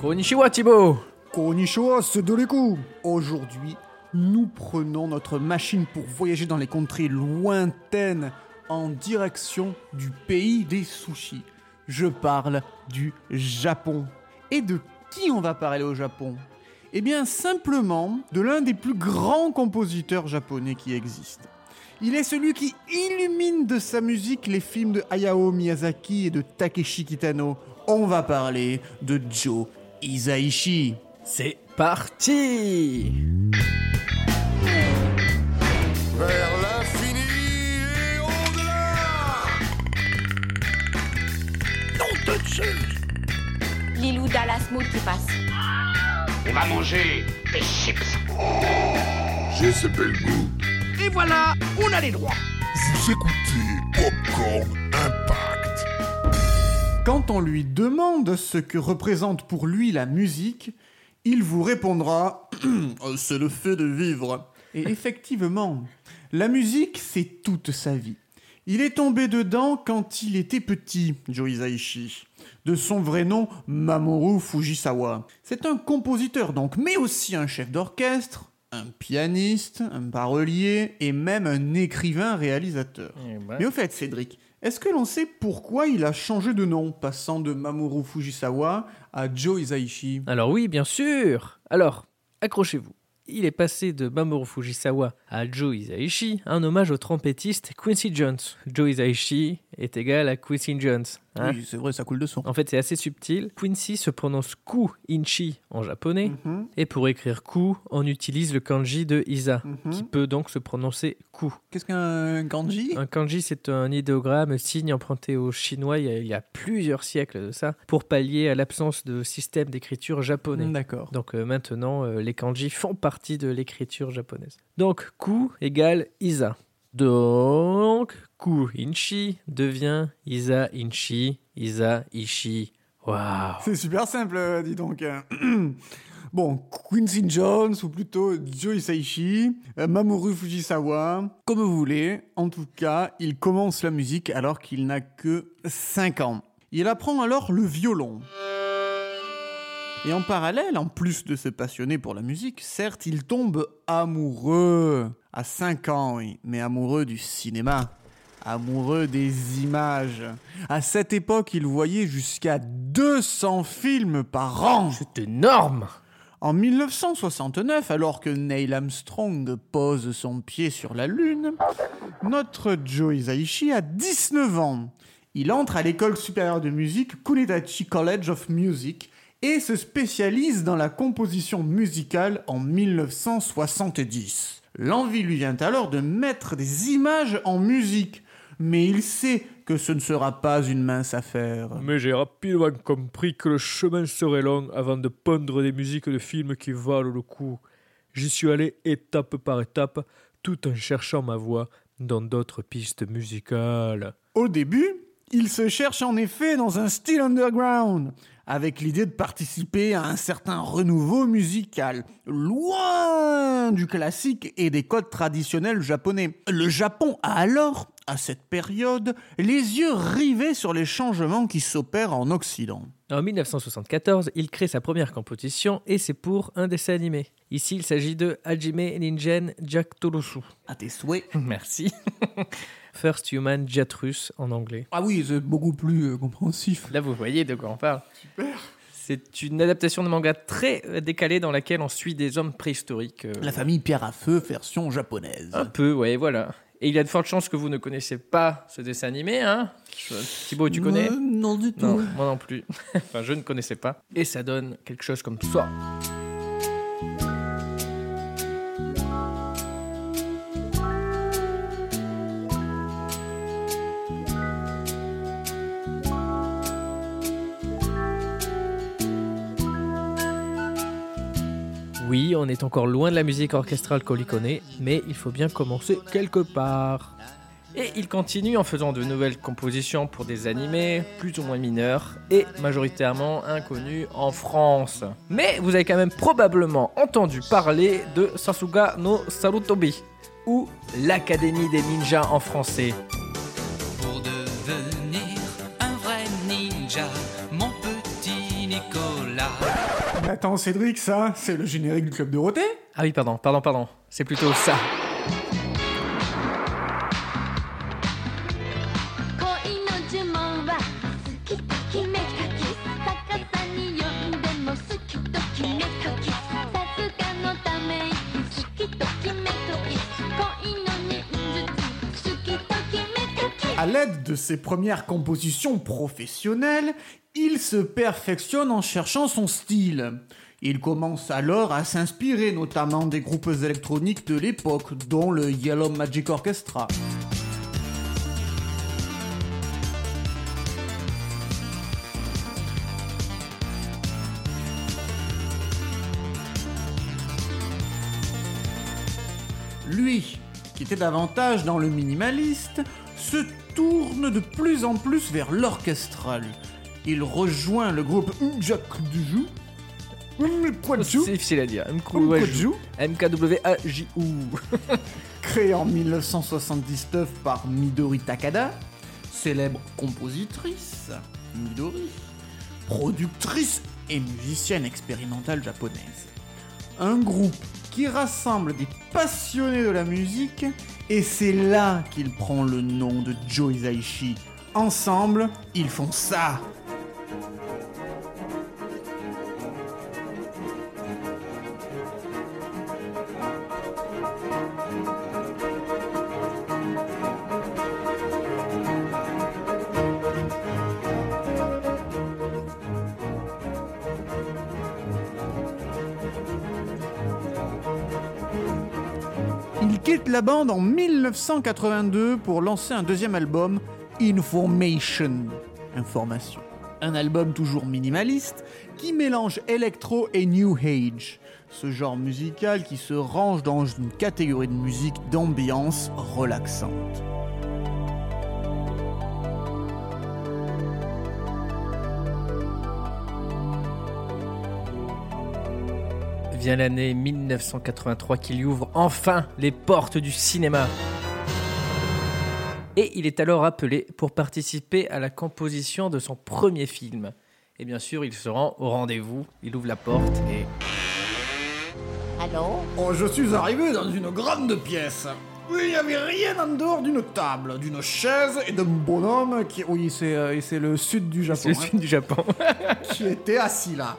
Konnichiwa Thibaut Konnichiwa, l'écho. Aujourd'hui, nous prenons notre machine pour voyager dans les contrées lointaines en direction du pays des sushis. Je parle du Japon. Et de qui on va parler au Japon? Eh bien simplement de l'un des plus grands compositeurs japonais qui existent. Il est celui qui illumine de sa musique les films de Hayao Miyazaki et de Takeshi Kitano. On va parler de Joe Isaichi. C'est parti Vers l'infini et au-delà Lilou Dallas Mood qui passe. On va manger des chips. J'ai ce bel goût. Et voilà, on a les droits. Vous écoutez Popcorn Impact. Quand on lui demande ce que représente pour lui la musique, il vous répondra Euh, C'est le fait de vivre. Et effectivement, la musique, c'est toute sa vie. Il est tombé dedans quand il était petit, Joe Hisaishi. De son vrai nom, Mamoru Fujisawa. C'est un compositeur donc, mais aussi un chef d'orchestre, un pianiste, un parolier et même un écrivain-réalisateur. Mais au fait, Cédric, est-ce que l'on sait pourquoi il a changé de nom, passant de Mamoru Fujisawa à Joe Hisaishi? Alors oui, bien sûr Alors, accrochez-vous. Il est passé de Mamoru Fujisawa à Joe Hisaishi, un hommage au trompettiste Quincy Jones. Joe Hisaishi est égal à Quincy Jones. Hein. Oui, c'est vrai, ça coule de son. En fait, c'est assez subtil. Quincy se prononce Ku Inchi en japonais, Mhm. et pour écrire Ku, on utilise le kanji de Isa, Mhm. qui peut donc se prononcer Ku. Qu'est-ce qu'un kanji? Un kanji, c'est un idéogramme, signe emprunté au chinois il y, a, il y a plusieurs siècles de ça, pour pallier à l'absence de système d'écriture japonais. D'accord. Donc euh, maintenant, euh, les kanji font partie de l'écriture japonaise. Donc ku égale Isa. Donc inchi devient Isa inchi, Isa ishi. Waouh C'est super simple, euh, dis donc. Bon, Quincy Jones, ou plutôt Joe Hisaishi, euh, Mamoru Fujisawa, comme vous voulez. En tout cas, il commence la musique alors qu'il n'a que 5 ans. Il apprend alors le violon. Et en parallèle, en plus de se passionner pour la musique, certes, il tombe amoureux. À 5 ans, oui, mais amoureux du cinéma. Amoureux des images. À cette époque, il voyait jusqu'à 200 films par an. C'est énorme En 1969, alors que Neil Armstrong pose son pied sur la Lune, notre Joe Hisaishi a 19 ans. Il entre à l'école supérieure de musique Kunitachi College of Music et se spécialise dans la composition musicale en 1970. L'envie lui vient alors de mettre des images en musique, mais il sait que ce ne sera pas une mince affaire. Mais j'ai rapidement compris que le chemin serait long avant de pondre des musiques de films qui valent le coup. J'y suis allé étape par étape, tout en cherchant ma voix dans d'autres pistes musicales. Au début, il se cherche en effet dans un style underground, avec l'idée de participer à un certain renouveau musical, loin du classique et des codes traditionnels japonais. Le Japon a alors, à cette période, les yeux rivés sur les changements qui s'opèrent en Occident. En 1974, il crée sa première composition et c'est pour un dessin animé. Ici, il s'agit de Hajime Ningen Jack Torosu. À tes souhaits. Merci. First Human Jatrus en anglais. Ah oui, c'est beaucoup plus euh, compréhensif. Là, vous voyez de quoi on parle. C'est une adaptation de manga très euh, décalée dans laquelle on suit des hommes préhistoriques. euh, La famille Pierre à Feu, version japonaise. Un peu, ouais, voilà. Et il y a de fortes chances que vous ne connaissez pas ce dessin animé, hein Thibaut, tu connais Euh, Non, du tout. Non, moi non plus. enfin, je ne connaissais pas. Et ça donne quelque chose comme ça. On est encore loin de la musique orchestrale qu'on connaît, mais il faut bien commencer quelque part. Et il continue en faisant de nouvelles compositions pour des animés plus ou moins mineurs et majoritairement inconnus en France. Mais vous avez quand même probablement entendu parler de Sasuga no Sarutobi ou l'Académie des ninjas en français. Attends, Cédric, ça, c'est le générique du Club Dorothée? Ah oui, pardon, pardon, pardon. C'est plutôt ça. L'aide de ses premières compositions professionnelles, il se perfectionne en cherchant son style. Il commence alors à s'inspirer notamment des groupes électroniques de l'époque, dont le Yellow Magic Orchestra. Lui, qui était davantage dans le minimaliste, se tourne de plus en plus vers l'orchestral. Il rejoint le groupe Jacques Dujoux, C'est difficile à dire. MKWAJU. créé en 1979 par Midori Takada, célèbre compositrice, Midori, productrice et musicienne expérimentale japonaise. Un groupe qui rassemble des passionnés de la musique et c'est là qu'il prend le nom de Joe Hisaishi. Ensemble, ils font ça. Bande en 1982 pour lancer un deuxième album, Information. Information. Un album toujours minimaliste qui mélange électro et new age. Ce genre musical qui se range dans une catégorie de musique d'ambiance relaxante. Vient l'année 1983 qui lui ouvre enfin les portes du cinéma. Et il est alors appelé pour participer à la composition de son premier film. Et bien sûr, il se rend au rendez-vous, il ouvre la porte et... Allô? Oh, je suis arrivé dans une grande pièce. Oui, il n'y avait rien en dehors d'une table, d'une chaise et d'un bonhomme qui. Oui, c'est euh, c'est le sud du Japon. C'est le hein, film du Japon. qui était assis là.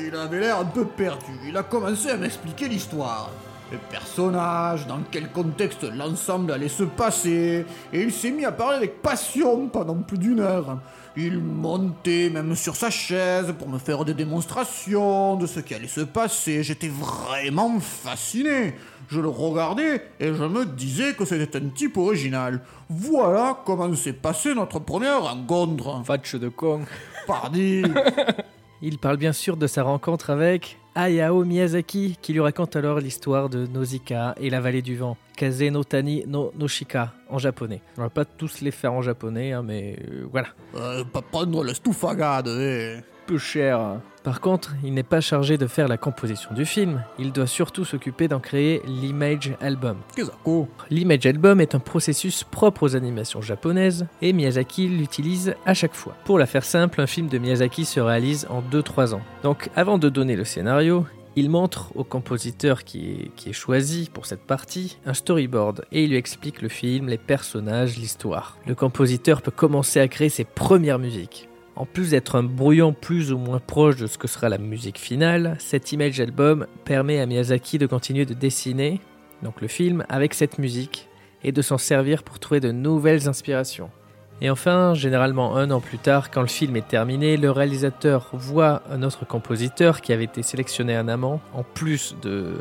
Il avait l'air un peu perdu. Il a commencé à m'expliquer l'histoire. Les personnages, dans quel contexte l'ensemble allait se passer. Et il s'est mis à parler avec passion pendant plus d'une heure. Il montait même sur sa chaise pour me faire des démonstrations de ce qui allait se passer. J'étais vraiment fasciné. Je le regardais et je me disais que c'était un type original. Voilà comment s'est passée notre première rencontre. Fatch de con. Pardi. Il parle bien sûr de sa rencontre avec Hayao Miyazaki, qui lui raconte alors l'histoire de Nausicaa et la vallée du vent, Kaze no Tani no Noshika en japonais. On va pas tous les faire en japonais, hein, mais euh, voilà. Euh, pas prendre stoufagade, eh. Peu cher. Par contre, il n'est pas chargé de faire la composition du film, il doit surtout s'occuper d'en créer l'image album. L'image album est un processus propre aux animations japonaises et Miyazaki l'utilise à chaque fois. Pour la faire simple, un film de Miyazaki se réalise en 2-3 ans. Donc avant de donner le scénario, il montre au compositeur qui est, qui est choisi pour cette partie un storyboard et il lui explique le film, les personnages, l'histoire. Le compositeur peut commencer à créer ses premières musiques. En plus d'être un brouillon plus ou moins proche de ce que sera la musique finale, cet image album permet à Miyazaki de continuer de dessiner, donc le film, avec cette musique et de s'en servir pour trouver de nouvelles inspirations. Et enfin, généralement un an plus tard, quand le film est terminé, le réalisateur voit un autre compositeur qui avait été sélectionné en amont, en plus de,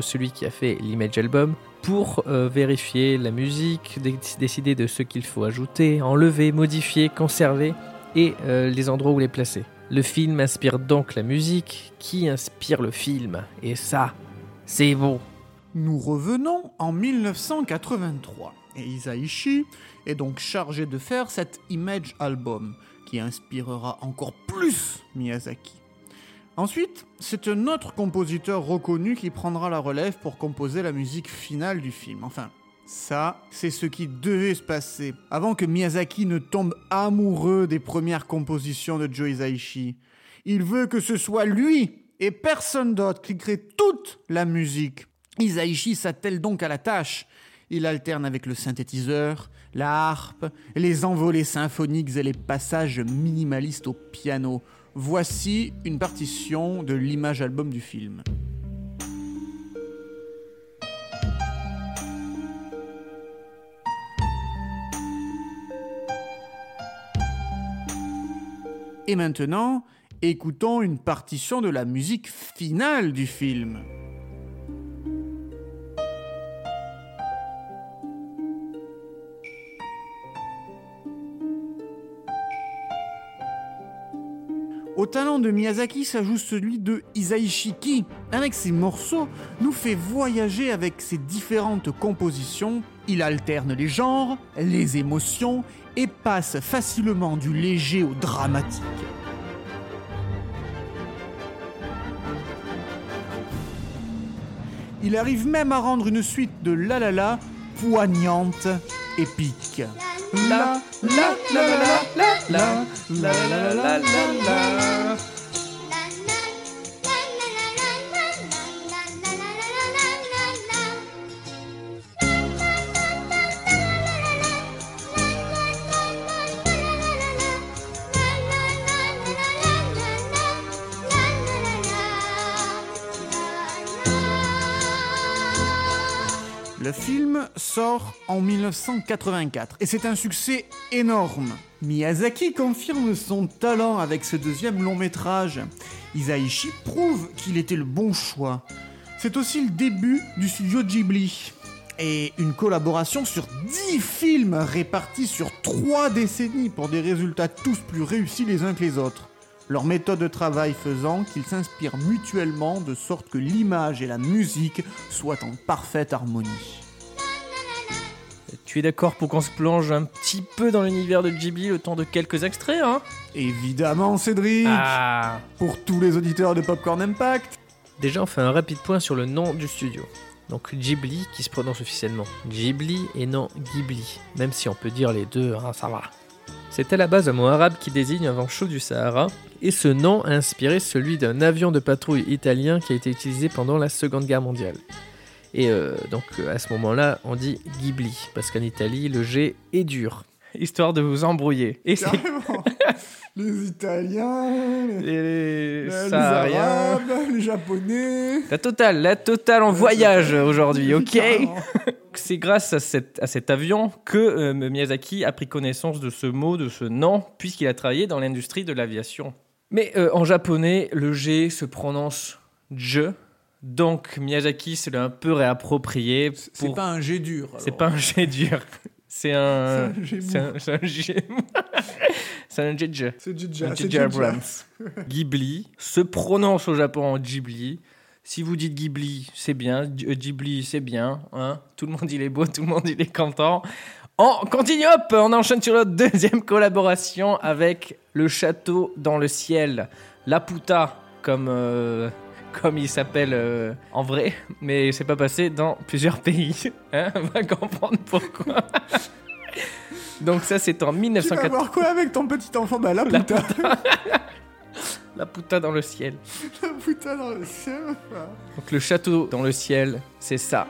celui qui a fait l'image album, pour euh, vérifier la musique, dé- décider de ce qu'il faut ajouter, enlever, modifier, conserver et euh, les endroits où les placer. Le film inspire donc la musique qui inspire le film. Et ça, c'est beau. Nous revenons en 1983 et Isaichi est donc chargé de faire cet Image Album qui inspirera encore plus Miyazaki. Ensuite, c'est un autre compositeur reconnu qui prendra la relève pour composer la musique finale du film. Enfin, ça, c'est ce qui devait se passer avant que Miyazaki ne tombe amoureux des premières compositions de Joe Hisaishi. Il veut que ce soit lui et personne d'autre qui crée toute la musique. Hisaishi s'attelle donc à la tâche. Il alterne avec le synthétiseur, la harpe, les envolées symphoniques et les passages minimalistes au piano. Voici une partition de l'image album du film. Et maintenant, écoutons une partition de la musique finale du film. Au talent de Miyazaki s'ajoute celui de Isaichi qui, avec ses morceaux, nous fait voyager avec ses différentes compositions. Il alterne les genres, les émotions et passe facilement du léger au dramatique. Il arrive même à rendre une suite de La La La poignante, épique. La la la la la la la la la la la. Le sort en 1984 et c'est un succès énorme. Miyazaki confirme son talent avec ce deuxième long métrage. Isaichi prouve qu'il était le bon choix. C'est aussi le début du studio Ghibli. Et une collaboration sur 10 films répartis sur 3 décennies pour des résultats tous plus réussis les uns que les autres. Leur méthode de travail faisant qu'ils s'inspirent mutuellement de sorte que l'image et la musique soient en parfaite harmonie. Tu es d'accord pour qu'on se plonge un petit peu dans l'univers de Ghibli le temps de quelques extraits, hein? Évidemment, Cédric Ah Pour tous les auditeurs de Popcorn Impact Déjà, on fait un rapide point sur le nom du studio. Donc Ghibli, qui se prononce officiellement Ghibli et non Ghibli, même si on peut dire les deux, hein, ça va. C'est à la base un mot arabe qui désigne un vent chaud du Sahara, et ce nom a inspiré celui d'un avion de patrouille italien qui a été utilisé pendant la Seconde Guerre mondiale. Et euh, donc euh, à ce moment-là, on dit Ghibli, parce qu'en Italie, le G est dur, histoire de vous embrouiller. Et c'est Carrément Les Italiens, les, les, les Sahariens. Les Japonais... La totale, la totale en voyage aujourd'hui, ok. C'est grâce à, cette- à cet avion que euh, Miyazaki a pris connaissance de ce mot, de ce nom, puisqu'il a travaillé dans l'industrie de l'aviation. Mais euh, en japonais, le G se prononce je, donc Miyazaki se l'a un peu réapproprié. C'est pour- pas un G dur. c'est pas un G dur, c'est un. C'est un G C'est un, c'est G. c'est un G. C'est c'est J.J. Abrams. Ghibli se prononce au Japon en Ghibli. Si vous dites Ghibli, c'est bien. Euh, Ghibli, c'est bien. Hein tout le monde il est beau, tout le monde il est content. On continue, hop, on enchaîne sur notre deuxième collaboration avec le château dans le ciel. La Puta, comme, euh, comme il s'appelle euh, en vrai, mais c'est pas passé dans plusieurs pays. Hein on va comprendre pourquoi. Donc ça c'est en Tu vas 1980. voir quoi avec ton petit enfant Bah la La puta. La Puta dans le ciel. La puta dans le ciel. enfin. Donc le château dans le ciel, c'est ça.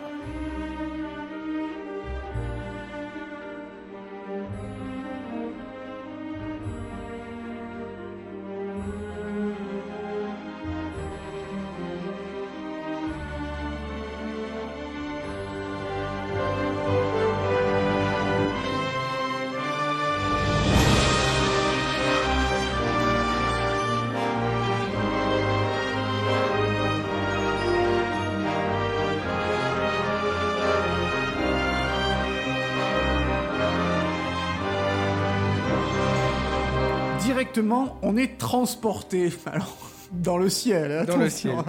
Directement, on est transporté. Alors, Dans le ciel, Dans le attention.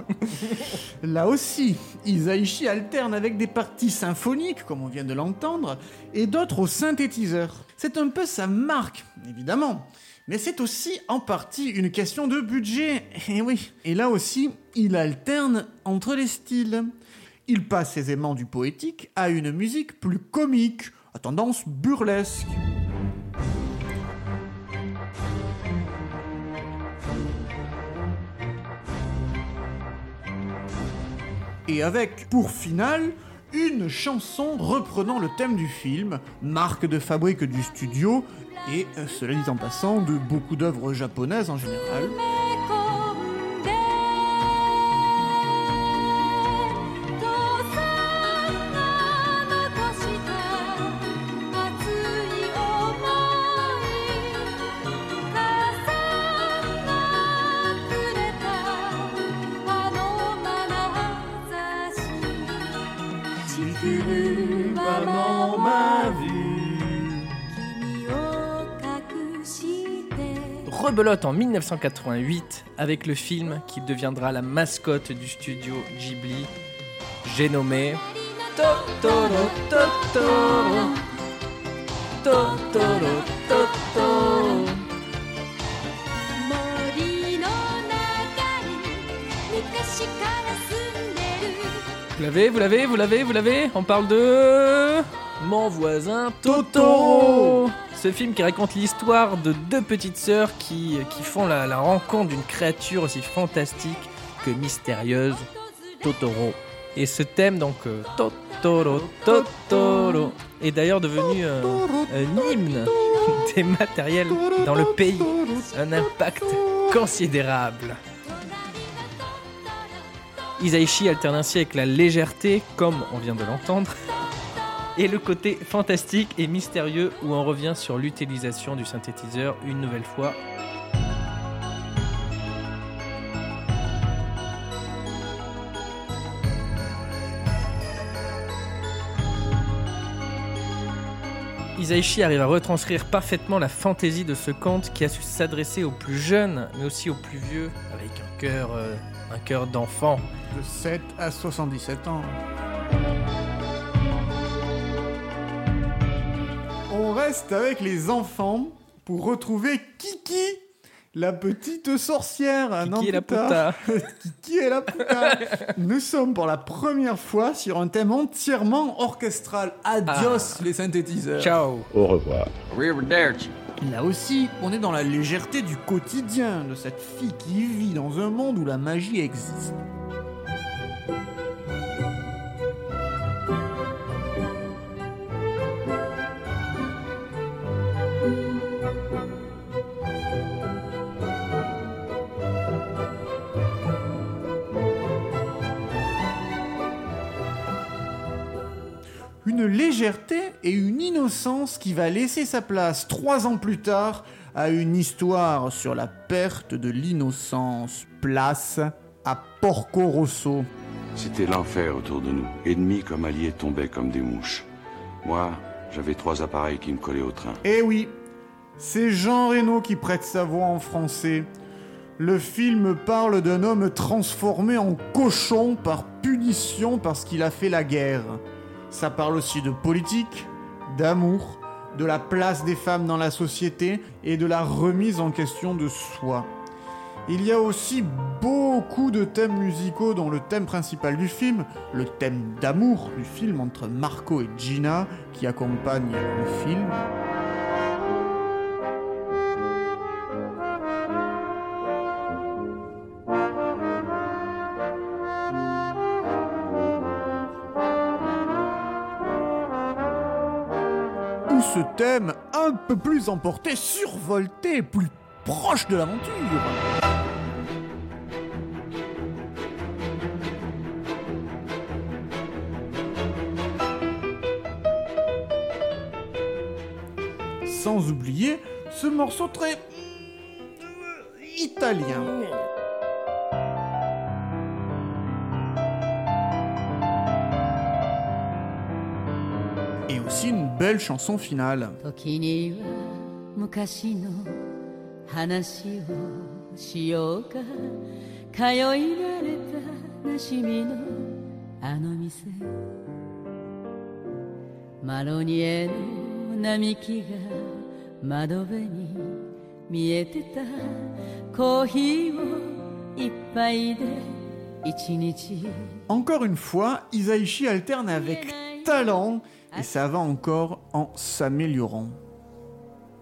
Là aussi, Isaichi alterne avec des parties symphoniques, comme on vient de l'entendre, et d'autres au synthétiseur. C'est un peu sa marque, évidemment. Mais c'est aussi en partie une question de budget. Et oui. Et là aussi, il alterne entre les styles. Il passe aisément du poétique à une musique plus comique, à tendance burlesque. Et avec, pour finale, une chanson reprenant le thème du film, marque de fabrique du studio, et, euh, cela dit en passant, de beaucoup d'œuvres japonaises en général. Rebelote en 1988 avec le film qui deviendra la mascotte du studio Ghibli, j'ai nommé Totoro Totoro. Totoro Totoro. Vous l'avez, vous l'avez, vous l'avez, vous l'avez On parle de... Mon voisin Totoro Ce film qui raconte l'histoire de deux petites sœurs qui, qui font la, la rencontre d'une créature aussi fantastique que mystérieuse, Totoro. Et ce thème, donc, euh, Totoro, Totoro, est d'ailleurs devenu euh, un hymne des matériels dans le pays. Un impact considérable. Isaichi alterne ainsi avec la légèreté, comme on vient de l'entendre, et le côté fantastique et mystérieux où on revient sur l'utilisation du synthétiseur une nouvelle fois. Isaichi arrive à retranscrire parfaitement la fantaisie de ce conte qui a su s'adresser aux plus jeunes, mais aussi aux plus vieux, avec un cœur, euh, un cœur d'enfant. De 7 à 77 ans. On reste avec les enfants pour retrouver Kiki, la petite sorcière. Qui est la puta Kiki est la puta. Nous sommes pour la première fois sur un thème entièrement orchestral. Adios les synthétiseurs. Ciao Au revoir. Là aussi, on est dans la légèreté du quotidien de cette fille qui vit dans un monde où la magie existe. Une légèreté et une innocence qui va laisser sa place trois ans plus tard à une histoire sur la perte de l'innocence. Place à Porco Rosso. C'était l'enfer autour de nous. Ennemis comme alliés tombaient comme des mouches. Moi, j'avais trois appareils qui me collaient au train. Eh oui, c'est Jean Reno qui prête sa voix en français. Le film parle d'un homme transformé en cochon par punition parce qu'il a fait la guerre. Ça parle aussi de politique, d'amour, de la place des femmes dans la société et de la remise en question de soi. Il y a aussi beaucoup de thèmes musicaux dans le thème principal du film, le thème d'amour du film entre Marco et Gina qui accompagne le film. Thème un peu plus emporté, survolté, plus proche de l'aventure. Sans oublier ce morceau très euh, italien. belle chanson finale. Encore une fois, Isaichi alterne avec talent et ça va encore en s'améliorant.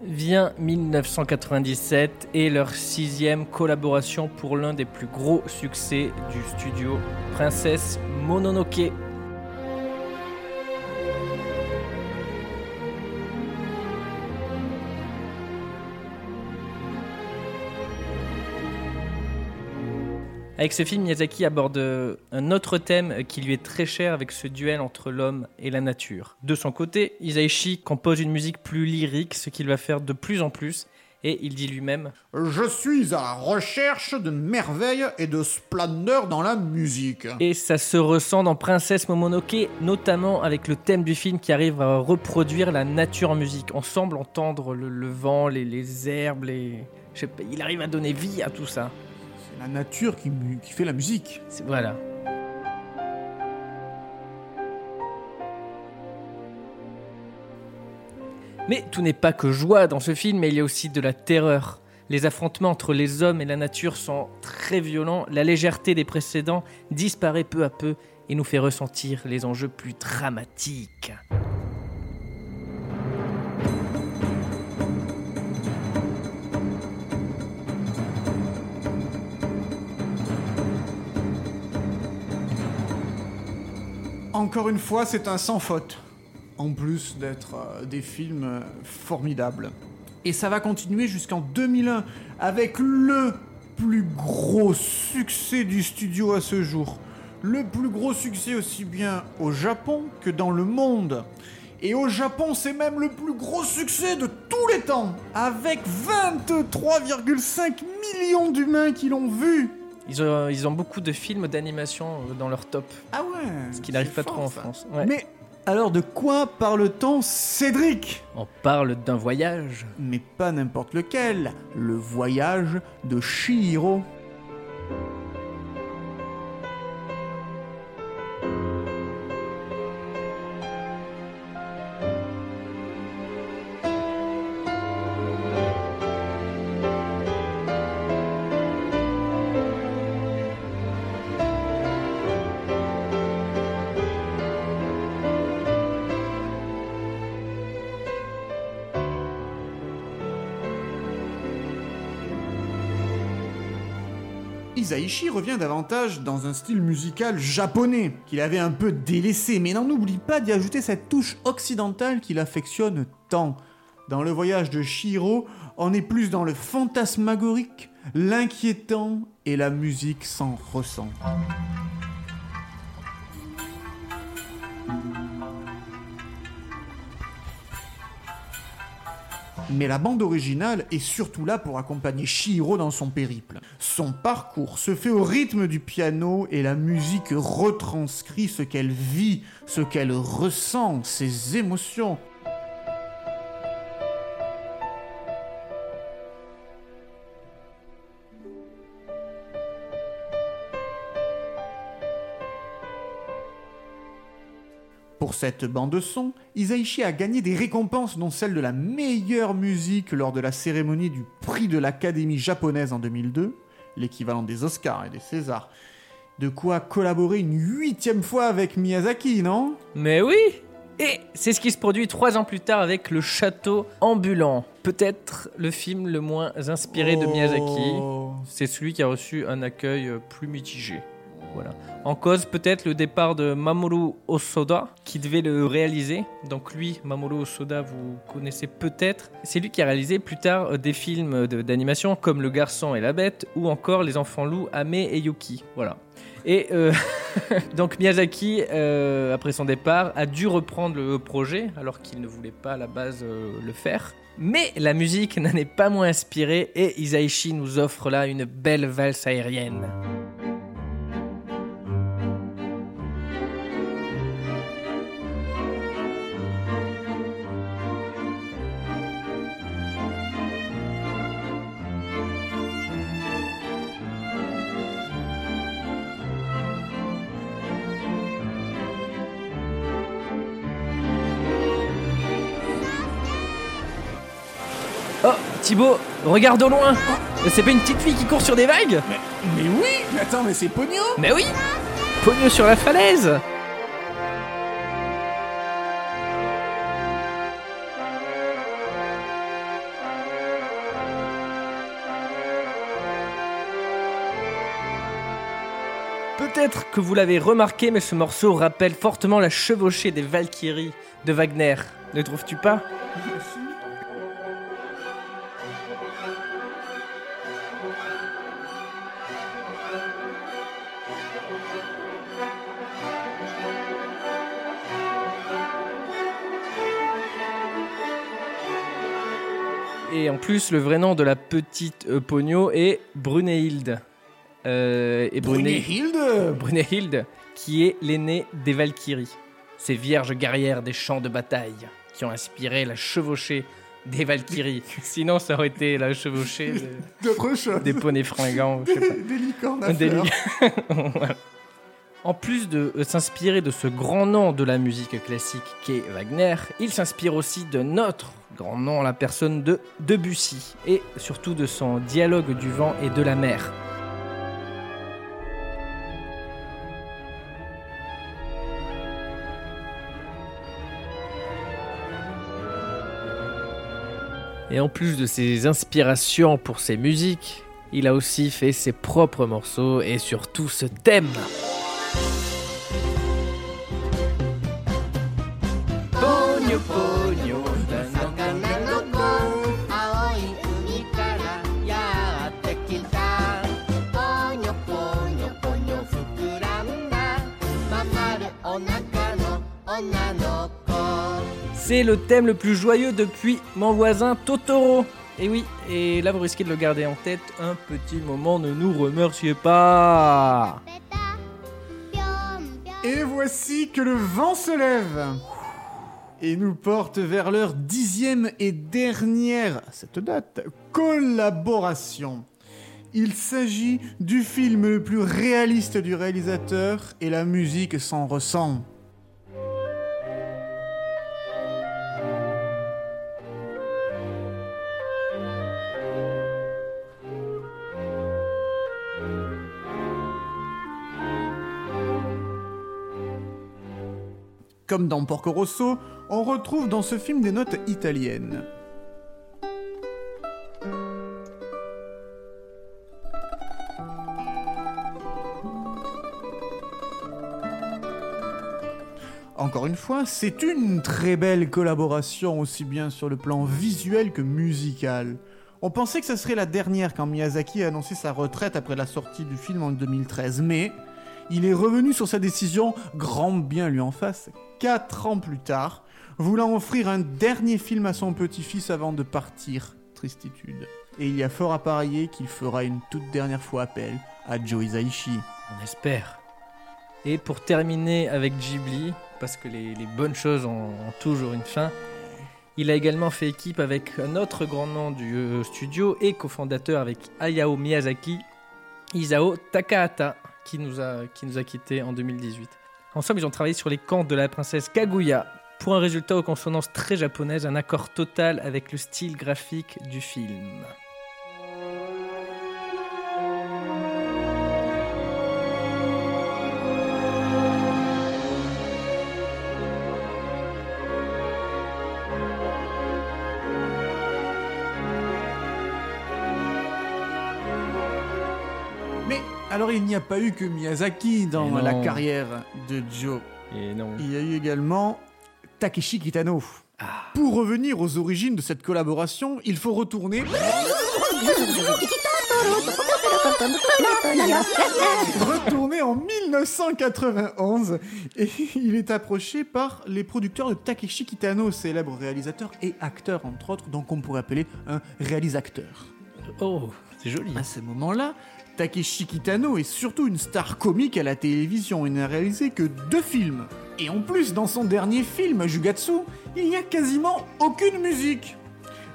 Vient 1997 et leur sixième collaboration pour l'un des plus gros succès du studio, Princesse Mononoke. Avec ce film, Miyazaki aborde euh, un autre thème qui lui est très cher avec ce duel entre l'homme et la nature. De son côté, Isaichi compose une musique plus lyrique, ce qu'il va faire de plus en plus, et il dit lui-même Je suis à la recherche de merveilles et de splendeur dans la musique. Et ça se ressent dans Princesse Momonoke, notamment avec le thème du film qui arrive à reproduire la nature en musique. On semble entendre le, le vent, les, les herbes, les... je sais pas, il arrive à donner vie à tout ça. La nature qui, fait la musique. Voilà. Mais tout n'est pas que joie dans ce film, il y a aussi de la terreur. Les affrontements entre les hommes et la nature sont très violents, la légèreté des précédents disparaît peu à peu et nous fait ressentir les enjeux plus dramatiques. Encore une fois, c'est un sans faute. En plus d'être euh, des films euh, formidables. Et ça va continuer jusqu'en 2001 avec le plus gros succès du studio à ce jour. Le plus gros succès aussi bien au Japon que dans le monde. Et au Japon, c'est même le plus gros succès de tous les temps, avec 23,5 millions d'humains qui l'ont vu. Ils ont, ils ont beaucoup de films d'animation euh, dans leur top, Ah ouais. ce qui n'arrive pas trop en ça. France. Ouais. Mais alors de quoi parle-t-on, Cédric? On parle d'un voyage. Mais pas n'importe lequel, le voyage de Shihiro. Isaichi revient davantage dans un style musical japonais, qu'il avait un peu délaissé, mais n'en oublie pas d'y ajouter cette touche occidentale qu'il affectionne tant. Dans le voyage de Shiro, on est plus dans le fantasmagorique, l'inquiétant et la musique s'en ressent. Mais la bande originale est surtout là pour accompagner Shihiro dans son périple. Son parcours se fait au rythme du piano et la musique retranscrit ce qu'elle vit, ce qu'elle ressent, ses émotions. Pour cette bande-son, Isaichi a gagné des récompenses dont celle de la meilleure musique lors de la cérémonie du prix de l'Académie japonaise en 2002, l'équivalent des Oscars et des Césars. De quoi collaborer une huitième fois avec Miyazaki, non? Mais oui Et c'est ce qui se produit trois ans plus tard avec Le Château Ambulant. Peut-être le film le moins inspiré de Miyazaki. Oh. C'est celui qui a reçu un accueil plus mitigé. Voilà. En cause, peut-être le départ de Mamoru Osoda, qui devait le réaliser. Donc lui, Mamoru Osoda, vous connaissez peut-être. C'est lui qui a réalisé plus tard euh, des films d'animation comme Le Garçon et la Bête, ou encore Les Enfants Loups, Ame et Yuki. Voilà. Et euh, donc Miyazaki, euh, après son départ, a dû reprendre le projet, alors qu'il ne voulait pas à la base le faire. Mais la musique n'en est pas moins inspirée, et Isaichi nous offre là une belle valse aérienne. Thibaut, regarde au loin. C'est pas une petite fille qui court sur des vagues Mais oui Mais attends, mais c'est Pogno Mais oui Pogno sur la falaise. Peut-être que vous l'avez remarqué, mais ce morceau rappelle fortement la chevauchée des Valkyries de Wagner. Ne trouves-tu pas? Et en plus, le vrai nom de la petite euh, Pogno est Brunehilde. Euh, et Brune- Brunehilde Brunehilde, qui est l'aînée des Valkyries, ces vierges guerrières des champs de bataille, qui ont inspiré la chevauchée des Valkyries. Sinon, ça aurait été la chevauchée de- des poneys fringants. je sais pas. Des licornes à Des fleurs. li- Voilà. En plus de euh, s'inspirer de ce grand nom de la musique classique qu'est Wagner, il s'inspire aussi de notre grand nom, la personne de Debussy, et surtout de son dialogue du vent et de la mer. Et en plus de ses inspirations pour ses musiques, il a aussi fait ses propres morceaux et surtout ce thème. Pogno, pogno, C'est le thème le plus joyeux depuis mon voisin Totoro. Et oui, et là vous risquez de le garder en tête. Un petit moment, ne nous remerciez pas. Voici que le vent se lève et nous porte vers leur dixième et dernière, cette date, collaboration. Il s'agit du film le plus réaliste du réalisateur et la musique s'en ressent. Comme dans Porco Rosso, on retrouve dans ce film des notes italiennes. Encore une fois, c'est une très belle collaboration aussi bien sur le plan visuel que musical. On pensait que ça serait la dernière quand Miyazaki a annoncé sa retraite après la sortie du film en 2013, mais il est revenu sur sa décision, grand bien lui en face, 4 ans plus tard, voulant offrir un dernier film à son petit-fils avant de partir, tristitude. Et il y a fort à parier qu'il fera une toute dernière fois appel à Joe Hisaishi. On espère. Et pour terminer avec Ghibli, parce que les, bonnes choses ont, ont toujours une fin, il a également fait équipe avec un autre grand nom du euh, studio et cofondateur avec Hayao Miyazaki, Isao Takahata, qui nous a, qui nous a quittés en 2018. Ensemble, ils ont travaillé sur les contes de la princesse Kaguya, pour un résultat aux consonances très japonaises, un accord total avec le style graphique du film. Alors il n'y a pas eu que Miyazaki dans la carrière de Joe. Et non. Il y a eu également Takeshi Kitano. Pour revenir aux origines de cette collaboration, il faut retourner. Retourner en 1991 et il est approché par les producteurs de Takeshi Kitano, célèbre réalisateur et acteur entre autres, donc on pourrait appeler un réalisateur. Oh, c'est joli. À ce moment-là, Takeshi Kitano est surtout une star comique à la télévision. Il n'a réalisé que deux films. Et en plus, dans son dernier film, Jugatsu, il n'y a quasiment aucune musique.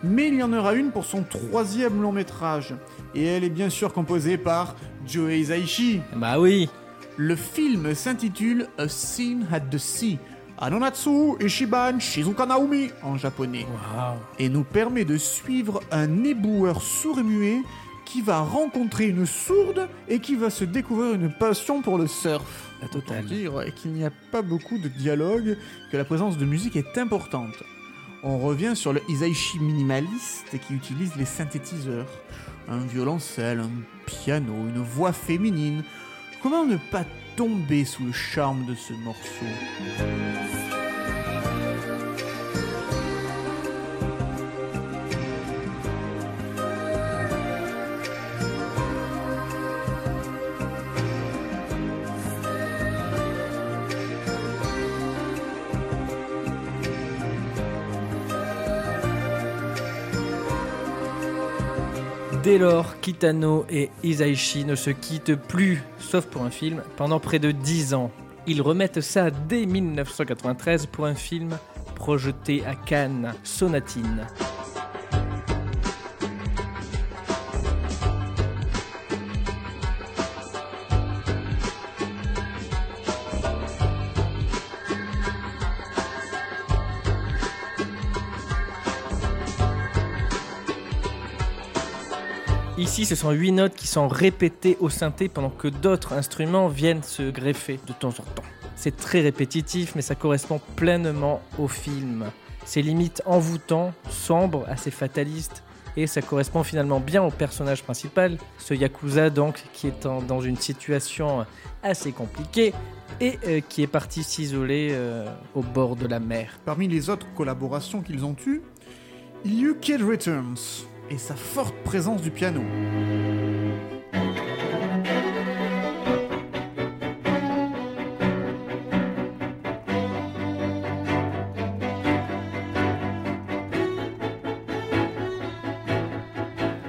Mais il y en aura une pour son troisième long métrage. Et elle est bien sûr composée par Joe Hisaishi. Bah oui. Le film s'intitule A Scene at the Sea, Anonatsu Ishiban Shizuka Naomi en japonais et nous permet de suivre un éboueur sourd et muet qui va rencontrer une sourde et qui va se découvrir une passion pour le surf. La totale. Dire qu'il n'y a pas beaucoup de dialogue, que la présence de musique est importante. On revient sur le Isaichi minimaliste qui utilise les synthétiseurs. Un violoncelle, un piano, une voix féminine. Comment ne pas tomber sous le charme de ce morceau? Dès lors, Kitano et Isaichi ne se quittent plus, sauf pour un film, pendant près de 10 ans. Ils remettent ça dès 1993 pour un film projeté à Cannes, Sonatine. Ici, ce sont huit notes qui sont répétées au synthé pendant que d'autres instruments viennent se greffer de temps en temps. C'est très répétitif, mais ça correspond pleinement au film. C'est limite envoûtant, sombre, assez fataliste, et ça correspond finalement bien au personnage principal, ce Yakuza donc, qui est dans une situation assez compliquée et euh, qui est parti s'isoler euh, au bord de la mer. Parmi les autres collaborations qu'ils ont eues, il y eut Kid Returns et sa forte présence du piano.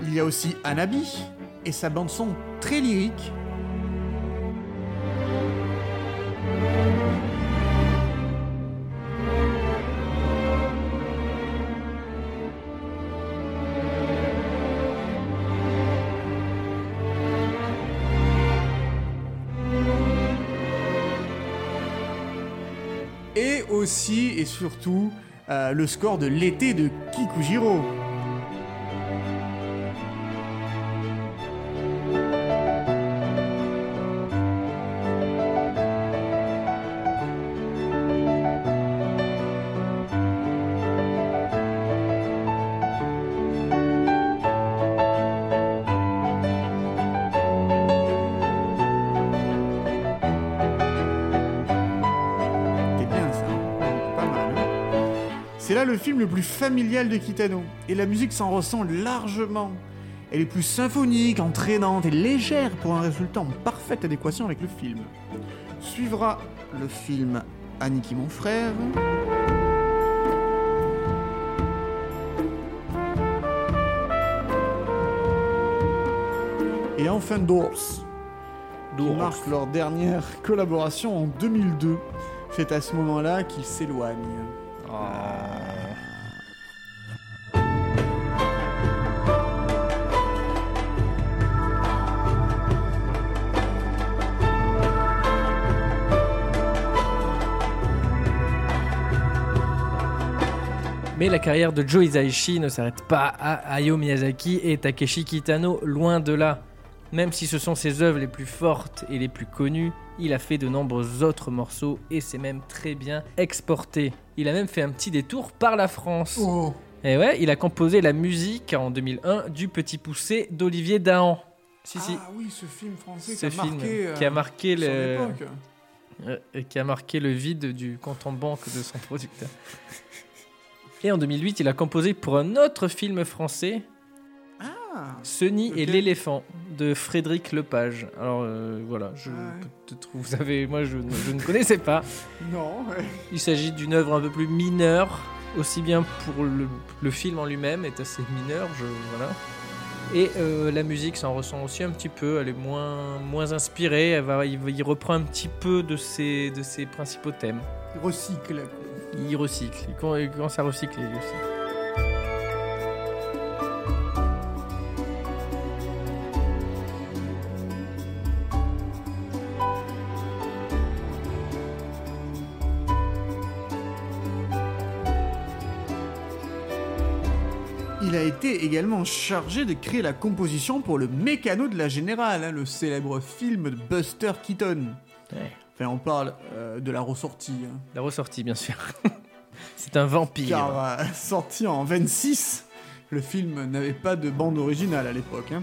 Il y a aussi Anabi et sa bande son très lyrique aussi et surtout euh, le score de l'été de Kikujiro. C'est là le film le plus familial de Kitano, et la musique s'en ressent largement. Elle est plus symphonique, entraînante et légère pour un résultat en parfaite adéquation avec le film. Suivra le film Aniki mon frère. Et enfin Doors, qui marque leur dernière collaboration en 2002. C'est à ce moment-là qu'ils s'éloignent. Mais la carrière de Joe Hisaishi ne s'arrête pas à Hayao Miyazaki et Takeshi Kitano, loin de là. Même si ce sont ses œuvres les plus fortes et les plus connues, il a fait de nombreux autres morceaux et s'est même très bien exporté. Il a même fait un petit détour par la France. Oh, Et ouais, il a composé la musique en 2001 du Petit Poussé d'Olivier Dahan. Si, si. Ah oui, ce film français Ce qui a film marqué, qui a euh, marqué le, euh, qui a marqué le vide du compte en banque de son producteur. Et en 2008, il a composé pour un autre film français, Ah, Sony et l'éléphant de Frédéric Lepage. Alors euh, voilà, je, Ah ouais. vous avez, moi je, ne- je ne connaissais pas. non, ouais. Il s'agit d'une œuvre un peu plus mineure, aussi bien pour le, le film en lui-même est assez mineur, je voilà. Et euh, la musique s'en ressent aussi un petit peu, elle est moins, moins inspirée, elle va, il, il reprend un petit peu de ses, de ses principaux thèmes. Il recycle. Il recycle, il com- il commence à recycler aussi. Été également chargé de créer la composition pour le Mécano de la Générale, hein, le célèbre film de Buster Keaton. Ouais. Enfin, on parle euh, de la ressortie. hein. La ressortie, bien sûr. C'est un vampire. Car euh, sorti en 26, le film n'avait pas de bande originale à l'époque. hein.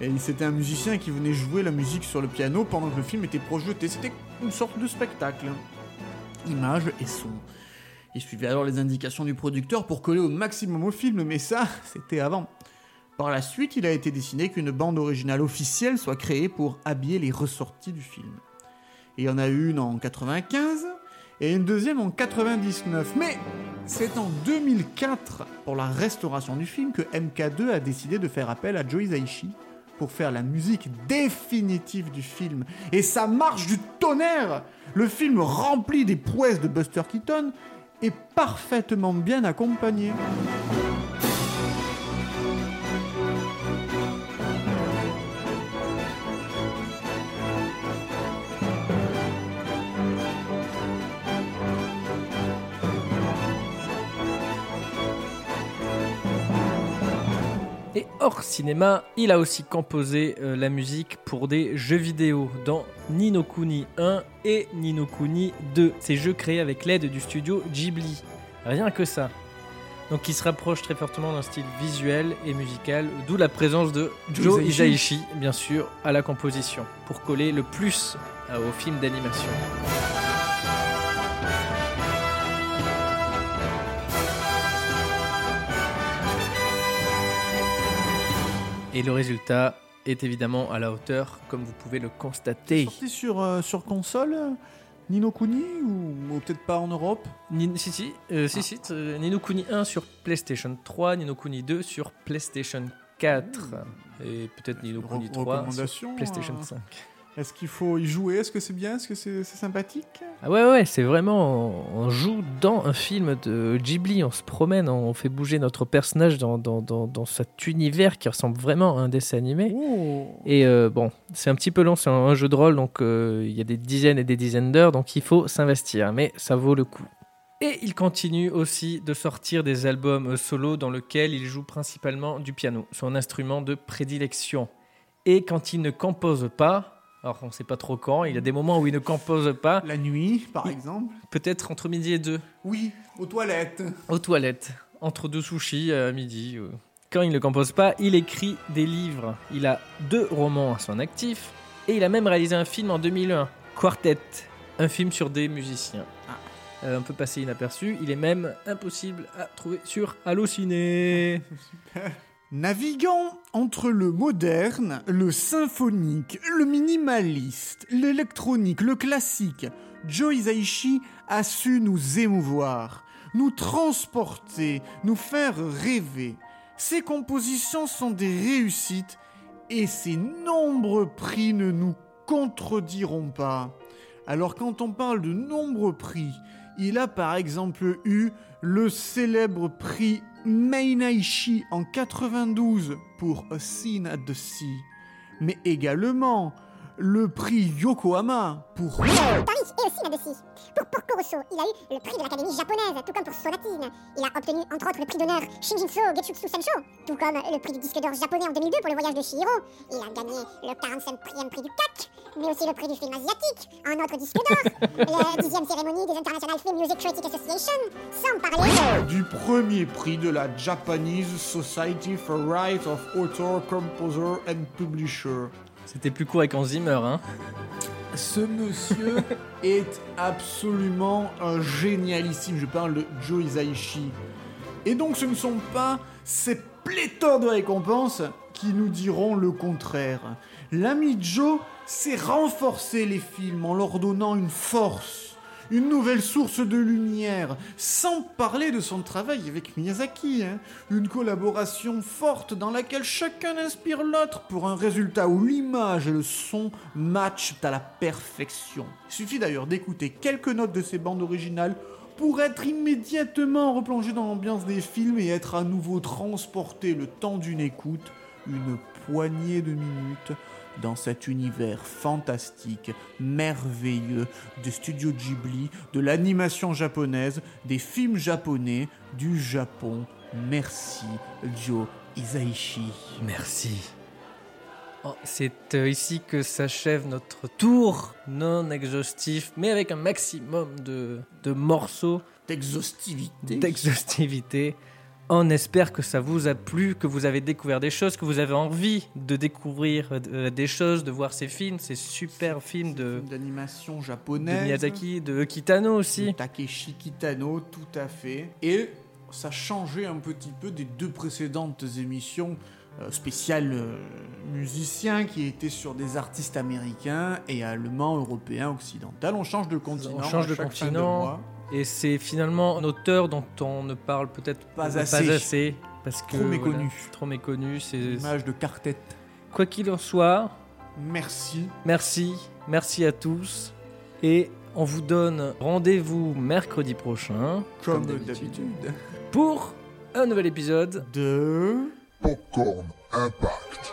Et c'était un musicien qui venait jouer la musique sur le piano pendant que le film était projeté. C'était une sorte de spectacle. Images et son. Il suivait alors les indications du producteur pour coller au maximum au film, mais ça, c'était avant. Par la suite, il a été décidé qu'une bande originale officielle soit créée pour habiller les ressorties du film. Il y en a une en 95 et une deuxième en 99. Mais c'est en 2004, pour la restauration du film, que MK2 a décidé de faire appel à Joe Hisaishi pour faire la musique définitive du film. Et ça marche du tonnerre Le film rempli des prouesses de Buster Keaton est parfaitement bien accompagné. Et hors cinéma, il a aussi composé euh, la musique pour des jeux vidéo dans Nino Kuni 1 et Nino Kuni 2, ces jeux créés avec l'aide du studio Ghibli. Rien que ça. Donc il se rapproche très fortement d'un style visuel et musical, d'où la présence de Joe Hisaishi. Hisaishi, bien sûr, à la composition, pour coller le plus euh, au film d'animation. Et le résultat est évidemment à la hauteur, comme vous pouvez le constater. Sorti sur, euh, sur console euh, Nino Kuni ou, ou peut-être pas en Europe? Ni- si, si, euh, si, si, euh, Nino Kuni 1 sur PlayStation 3, Nino Kuni 2 sur PlayStation 4, et peut-être Nino Kuni 3 sur PlayStation euh, 5. Est-ce qu'il faut y jouer? Est-ce que c'est bien? Est-ce que c'est sympathique? Ah ouais, ouais, c'est vraiment. On joue dans un film de Ghibli, on se promène, on fait bouger notre personnage dans, dans, dans, dans cet univers qui ressemble vraiment à un dessin animé. Oh Et euh, bon, c'est un petit peu long, c'est un, un jeu de rôle, donc euh, il y a des dizaines et des dizaines d'heures, donc il faut s'investir, mais ça vaut le coup. Et il continue aussi de sortir des albums solo dans lesquels il joue principalement du piano, son instrument de prédilection. Et quand il ne compose pas, alors on ne sait pas trop quand, il y a des moments où il ne compose pas, La nuit, par exemple peut-être entre midi et deux, Oui, aux toilettes. aux toilettes, entre deux sushis à midi. euh. Quand il ne compose pas, il écrit des livres. Il a deux romans à son actif et il a même réalisé un film en 2001, Quartet, un film sur des musiciens. Euh, un peu passé inaperçu, il est même impossible à trouver sur Allociné. Naviguant entre le moderne, le symphonique, le minimaliste, l'électronique, le classique, Joe Hisaishi a su nous émouvoir, nous transporter, nous faire rêver. Ses compositions sont des réussites et ses nombreux prix ne nous contrediront pas. Alors quand on parle de nombreux prix, il a par exemple eu le célèbre prix Meinaishi en 92 pour A Scene at the Sea, mais également le prix Yokohama pour Paris et aussi là-dessus. Pour Porco Rosso, il a eu le prix de l'Académie japonaise, tout comme pour Sonatine. Il a obtenu entre autres le prix d'honneur Shinjinso Getsutsu Sensho, tout comme le prix du disque d'or japonais en 2002 pour le voyage de Shihiro. Il a gagné le 45e prix du CAC, mais aussi le prix du film asiatique, un autre disque d'or, la 10e cérémonie des International Film Music Critic Association, sans parler du premier prix de la Japanese Society for Right of Author, Composer and Publisher. C'était plus court avec Hans Zimmer, hein. Ce monsieur est absolument un génialissime. Je parle de Joe Hisaishi. Et donc, ce ne sont pas ces pléthores de récompenses qui nous diront le contraire. L'ami Joe sait renforcer les films en leur donnant une force, une nouvelle source de lumière, sans parler de son travail avec Miyazaki. hein. Une collaboration forte dans laquelle chacun inspire l'autre pour un résultat où l'image et le son matchent à la perfection. Il suffit d'ailleurs d'écouter quelques notes de ces bandes originales pour être immédiatement replongé dans l'ambiance des films et être à nouveau transporté le temps d'une écoute, une poignée de minutes, dans cet univers fantastique, merveilleux des studios Ghibli, de l'animation japonaise, des films japonais, du Japon Merci, Joe Isaichi. Merci. Oh, C'est euh, ici que s'achève notre tour non exhaustif, mais avec un maximum de, de morceaux D'exhaustivité. d'exhaustivité. On espère que ça vous a plu, que vous avez découvert des choses, que vous avez envie de découvrir euh, des choses, de voir ces films, ces super films de, Film d'animation de japonaise. Miyazaki, de Kitano de aussi. Takeshi Kitano, tout à fait. Et ça changeait un petit peu des deux précédentes émissions euh, spéciales euh, musiciens qui étaient sur des artistes américains et allemands, européens, occidentaux. On change de continent. On change de continent. Et c'est finalement un auteur dont on ne parle peut-être Pas assez. parce que Trop méconnu. voilà, trop méconnu. C'est Image de quartet. quoi qu'il en soit. Merci. Merci, merci à tous. Et on vous donne rendez-vous mercredi prochain Comme, d'habitude. pour un nouvel épisode. De... Popcorn Impact.